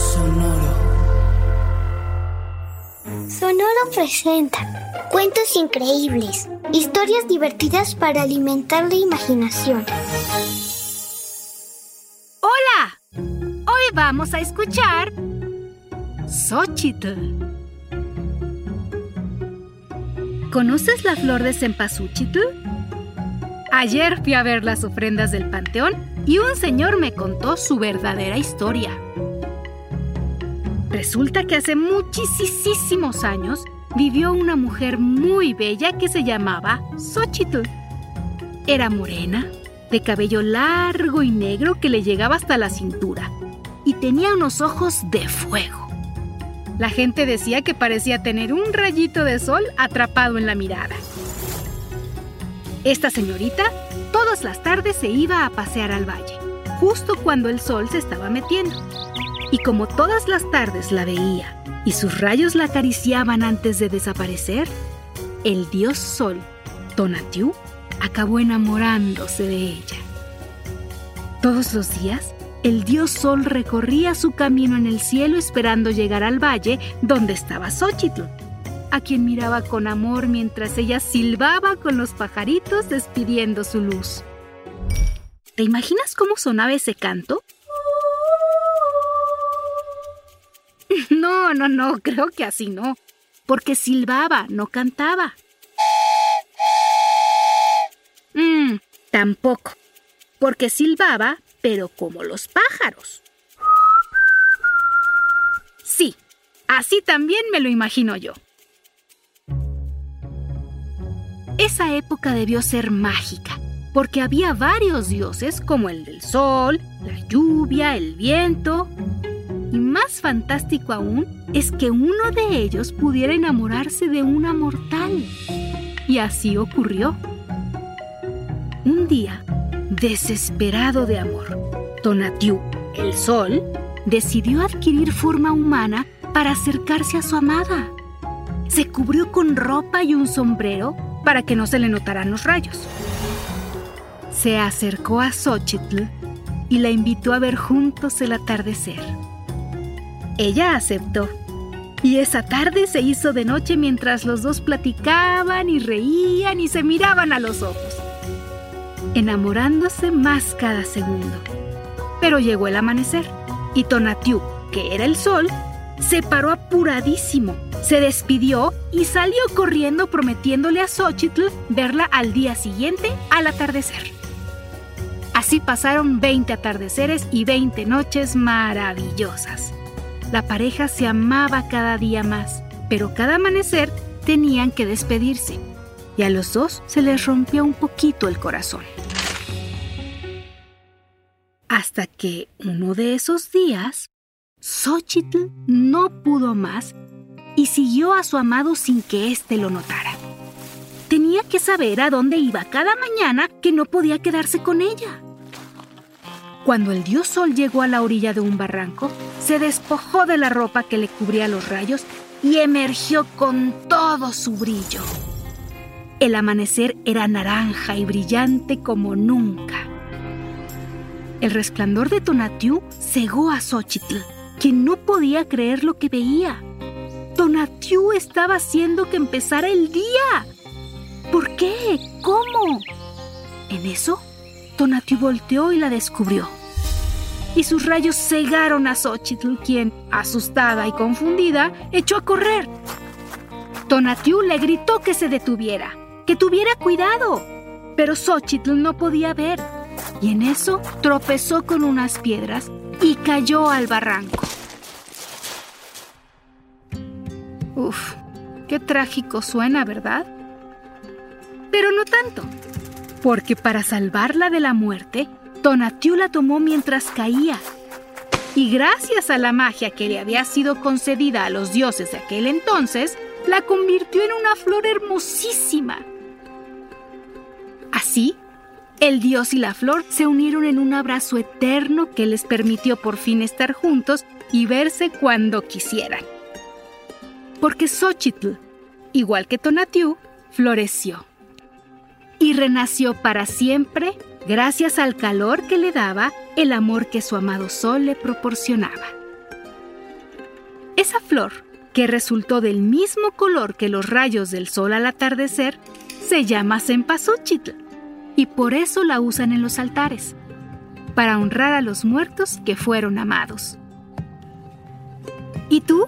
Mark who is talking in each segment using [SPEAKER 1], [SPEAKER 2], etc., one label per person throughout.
[SPEAKER 1] Sonoro.
[SPEAKER 2] Sonoro presenta cuentos increíbles, historias divertidas para alimentar la imaginación.
[SPEAKER 3] ¡Hola! Hoy vamos a escuchar Xochitl. ¿Conoces la flor de cempasúchitl? Ayer fui a ver las ofrendas del panteón y un señor me contó su verdadera historia. Resulta que hace muchísimos años vivió una mujer muy bella que se llamaba Xochitl. Era morena, de cabello largo y negro que le llegaba hasta la cintura, y tenía unos ojos de fuego. La gente decía que parecía tener un rayito de sol atrapado en la mirada. Esta señorita todas las tardes se iba a pasear al valle, justo cuando el sol se estaba metiendo. Y como todas las tardes la veía y sus rayos la acariciaban antes de desaparecer, el dios Sol, Tonatiuh, acabó enamorándose de ella. Todos los días, el dios Sol recorría su camino en el cielo esperando llegar al valle donde estaba Xochitl, a quien miraba con amor mientras ella silbaba con los pajaritos despidiendo su luz. ¿Te imaginas cómo sonaba ese canto? No, no, no, creo que así no. Porque silbaba, no cantaba. Mmm, tampoco. Porque silbaba, pero como los pájaros. Sí, así también me lo imagino yo. Esa época debió ser mágica, porque había varios dioses como el del sol, la lluvia, el viento, y más fantástico aún es que uno de ellos pudiera enamorarse de una mortal. Y así ocurrió. Un día, desesperado de amor, Tonatiuh, el sol, decidió adquirir forma humana para acercarse a su amada. Se cubrió con ropa y un sombrero para que no se le notaran los rayos. Se acercó a Xochitl y la invitó a ver juntos el atardecer. Ella aceptó. Y esa tarde se hizo de noche mientras los dos platicaban y reían y se miraban a los ojos, enamorándose más cada segundo. Pero llegó el amanecer y Tonatiuh, que era el sol, se paró apuradísimo, se despidió y salió corriendo prometiéndole a Xochitl verla al día siguiente al atardecer. Así pasaron 20 atardeceres y 20 noches maravillosas. La pareja se amaba cada día más, pero cada amanecer tenían que despedirse, y a los dos se les rompía un poquito el corazón. Hasta que uno de esos días, Xochitl no pudo más y siguió a su amado sin que éste lo notara. Tenía que saber a dónde iba cada mañana que no podía quedarse con ella. Cuando el dios Sol llegó a la orilla de un barranco, se despojó de la ropa que le cubría los rayos y emergió con todo su brillo. El amanecer era naranja y brillante como nunca. El resplandor de Tonatiuh cegó a Xochitl, quien no podía creer lo que veía. Tonatiuh estaba haciendo que empezara el día. ¿Por qué? ¿Cómo? En eso, Tonatiuh volteó y la descubrió. Y sus rayos cegaron a Xochitl, quien, asustada y confundida, echó a correr. Tonatiuh le gritó que se detuviera, que tuviera cuidado. Pero Xochitl no podía ver, y en eso tropezó con unas piedras y cayó al barranco. Uf, qué trágico suena, ¿verdad? Pero no tanto porque para salvarla de la muerte, Tonatiuh la tomó mientras caía. Y gracias a la magia que le había sido concedida a los dioses de aquel entonces, la convirtió en una flor hermosísima. Así, el dios y la flor se unieron en un abrazo eterno que les permitió por fin estar juntos y verse cuando quisieran. Porque Xochitl, igual que Tonatiuh, floreció y renació para siempre gracias al calor que le daba el amor que su amado sol le proporcionaba. Esa flor, que resultó del mismo color que los rayos del sol al atardecer, se llama cempasúchitl y por eso la usan en los altares, para honrar a los muertos que fueron amados. ¿Y tú?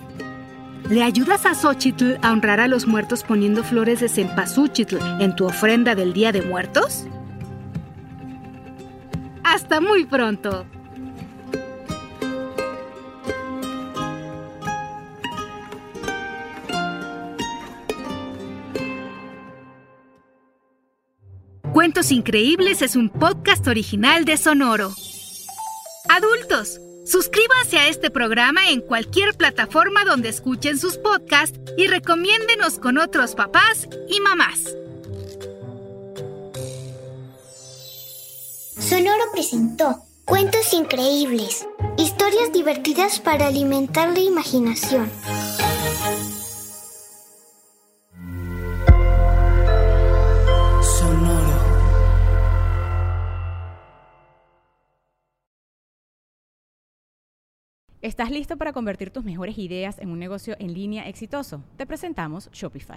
[SPEAKER 3] ¿Le ayudas a Xochitl a honrar a los muertos poniendo flores de cempasúchitl en tu ofrenda del Día de Muertos? Hasta muy pronto. Cuentos Increíbles es un podcast original de Sonoro. Adultos, suscríbanse a este programa en cualquier plataforma donde escuchen sus podcasts y recomiéndenos con otros papás y mamás.
[SPEAKER 2] Sonoro presentó Cuentos Increíbles, historias divertidas para alimentar la imaginación.
[SPEAKER 1] Sonoro.
[SPEAKER 4] ¿Estás listo para convertir tus mejores ideas en un negocio en línea exitoso? Te presentamos Shopify.